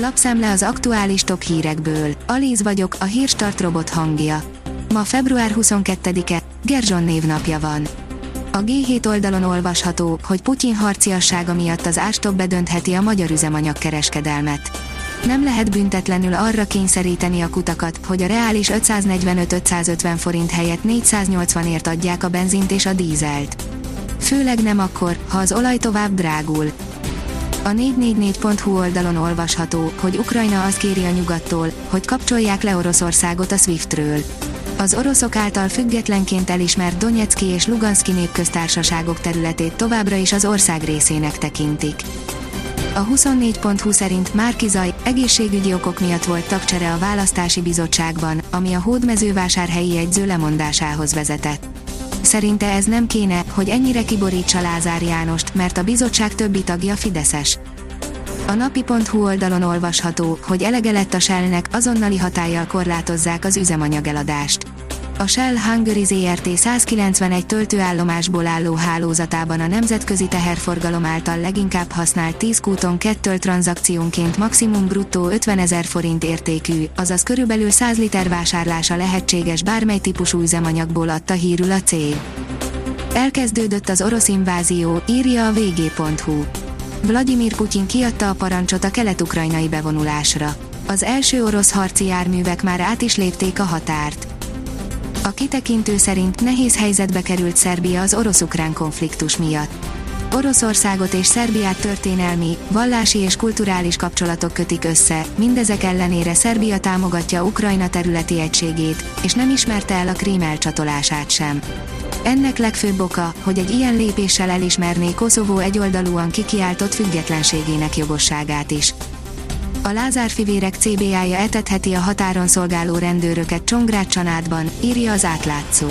Lapszemle az aktuális top hírekből. Alíz vagyok, a hírstart robot hangja. Ma február 22-e, Gerzson névnapja van. A G7 oldalon olvasható, hogy Putyin harciassága miatt az árstop bedöntheti a magyar üzemanyagkereskedelmet. Nem lehet büntetlenül arra kényszeríteni a kutakat, hogy a reális 545-550 forint helyett 480ért adják a benzint és a dízelt. Főleg nem akkor, ha az olaj tovább drágul. A 444.hu oldalon olvasható, hogy Ukrajna azt kéri a nyugattól, hogy kapcsolják le Oroszországot a SWIFT-ről. Az oroszok által függetlenként elismert Donetszki és Luganszki népköztársaságok területét továbbra is az ország részének tekintik. A 24.hu szerint Márki Zaj egészségügyi okok miatt volt tagcsere a választási bizottságban, ami a hódmezővásárhelyi egyző lemondásához vezetett. Szerinte ez nem kéne, hogy ennyire kiborítsa Lázár Jánost, mert a bizottság többi tagja Fideszes. A napi.hu oldalon olvasható, hogy elege lett a Shellnek, azonnali hatállyal korlátozzák az üzemanyageladást. A Shell Hungary ZRT 191 töltőállomásból álló hálózatában a nemzetközi teherforgalom által leginkább használt 10 kúton kettől tranzakciónként maximum bruttó 50 ezer forint értékű, azaz körülbelül 100 liter vásárlása lehetséges bármely típusú üzemanyagból adta hírül a cég. Elkezdődött az orosz invázió, írja a vg.hu. Vladimir Putyin kiadta a parancsot a kelet-ukrajnai bevonulásra. Az első orosz harci járművek már át is lépték a határt. A kitekintő szerint nehéz helyzetbe került Szerbia az orosz-ukrán konfliktus miatt. Oroszországot és Szerbiát történelmi, vallási és kulturális kapcsolatok kötik össze, mindezek ellenére Szerbia támogatja Ukrajna területi egységét, és nem ismerte el a Krím elcsatolását sem. Ennek legfőbb oka, hogy egy ilyen lépéssel elismerné Koszovó egyoldalúan kikiáltott függetlenségének jogosságát is. A Lázár fivérek CBA-ja etetheti a határon szolgáló rendőröket Csongrád Csanádban, írja az átlátszó.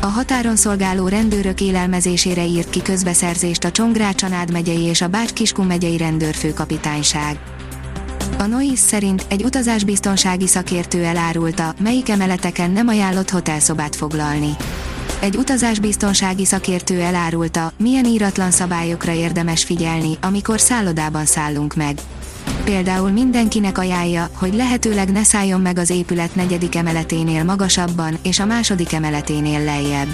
A határon szolgáló rendőrök élelmezésére írt ki közbeszerzést a Csongrád Csanád megyei és a Bács-Kiskun megyei rendőrfőkapitányság. A Nois szerint egy utazásbiztonsági szakértő elárulta, melyik emeleteken nem ajánlott hotelszobát foglalni. Egy utazásbiztonsági szakértő elárulta, milyen íratlan szabályokra érdemes figyelni, amikor szállodában szállunk meg. Például mindenkinek ajánlja, hogy lehetőleg ne szálljon meg az épület negyedik emeleténél magasabban, és a második emeleténél lejjebb.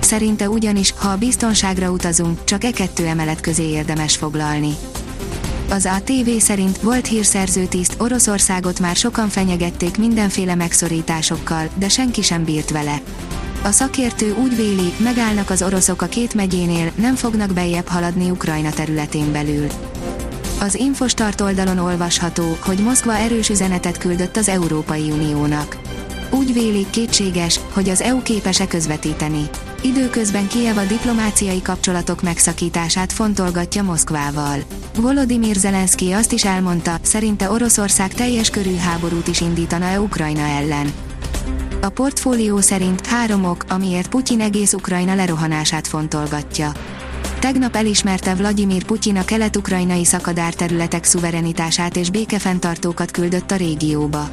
Szerinte ugyanis, ha a biztonságra utazunk, csak e kettő emelet közé érdemes foglalni. Az ATV szerint volt hírszerző tiszt, Oroszországot már sokan fenyegették mindenféle megszorításokkal, de senki sem bírt vele. A szakértő úgy véli, megállnak az oroszok a két megyénél, nem fognak bejebb haladni Ukrajna területén belül. Az Infostart oldalon olvasható, hogy Moszkva erős üzenetet küldött az Európai Uniónak. Úgy vélik kétséges, hogy az EU képes-e közvetíteni. Időközben Kiev a diplomáciai kapcsolatok megszakítását fontolgatja Moszkvával. Volodymyr Zelenszky azt is elmondta, szerinte Oroszország teljes körű háborút is indítana-e Ukrajna ellen. A portfólió szerint három ok, amiért Putyin egész Ukrajna lerohanását fontolgatja. Tegnap elismerte Vladimir Putyin a kelet-ukrajnai szakadár területek szuverenitását és békefenntartókat küldött a régióba.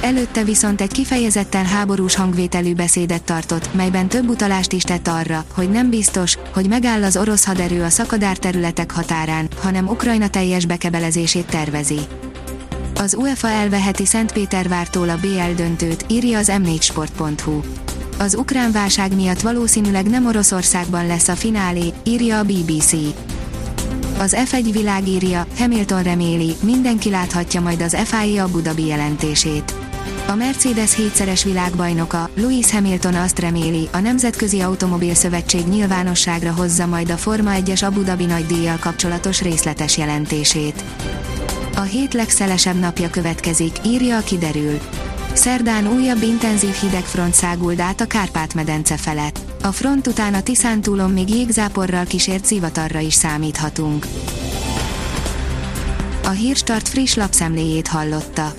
Előtte viszont egy kifejezetten háborús hangvételű beszédet tartott, melyben több utalást is tett arra, hogy nem biztos, hogy megáll az orosz haderő a szakadár területek határán, hanem Ukrajna teljes bekebelezését tervezi. Az UEFA elveheti Szentpétervártól a BL döntőt, írja az m4sport.hu. Az ukrán válság miatt valószínűleg nem Oroszországban lesz a finálé, írja a BBC. Az F1 világírja, Hamilton reméli, mindenki láthatja majd az FIA Abu Dhabi jelentését. A Mercedes hétszeres világbajnoka, Lewis Hamilton azt reméli, a Nemzetközi Automobil Szövetség nyilvánosságra hozza majd a Forma 1-es Abu Dhabi nagydíjjal kapcsolatos részletes jelentését. A hét legszelesebb napja következik, írja a kiderül. Szerdán újabb intenzív hidegfront száguld át a Kárpát-medence felett. A front után a Tiszántúlon még jégzáporral kísért zivatarra is számíthatunk. A Hírstart friss lapszemléjét hallotta.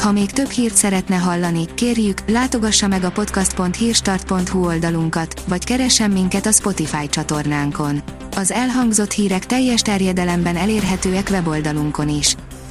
Ha még több hírt szeretne hallani, kérjük, látogassa meg a podcast.hírstart.hu oldalunkat, vagy keressen minket a Spotify csatornánkon. Az elhangzott hírek teljes terjedelemben elérhetőek weboldalunkon is.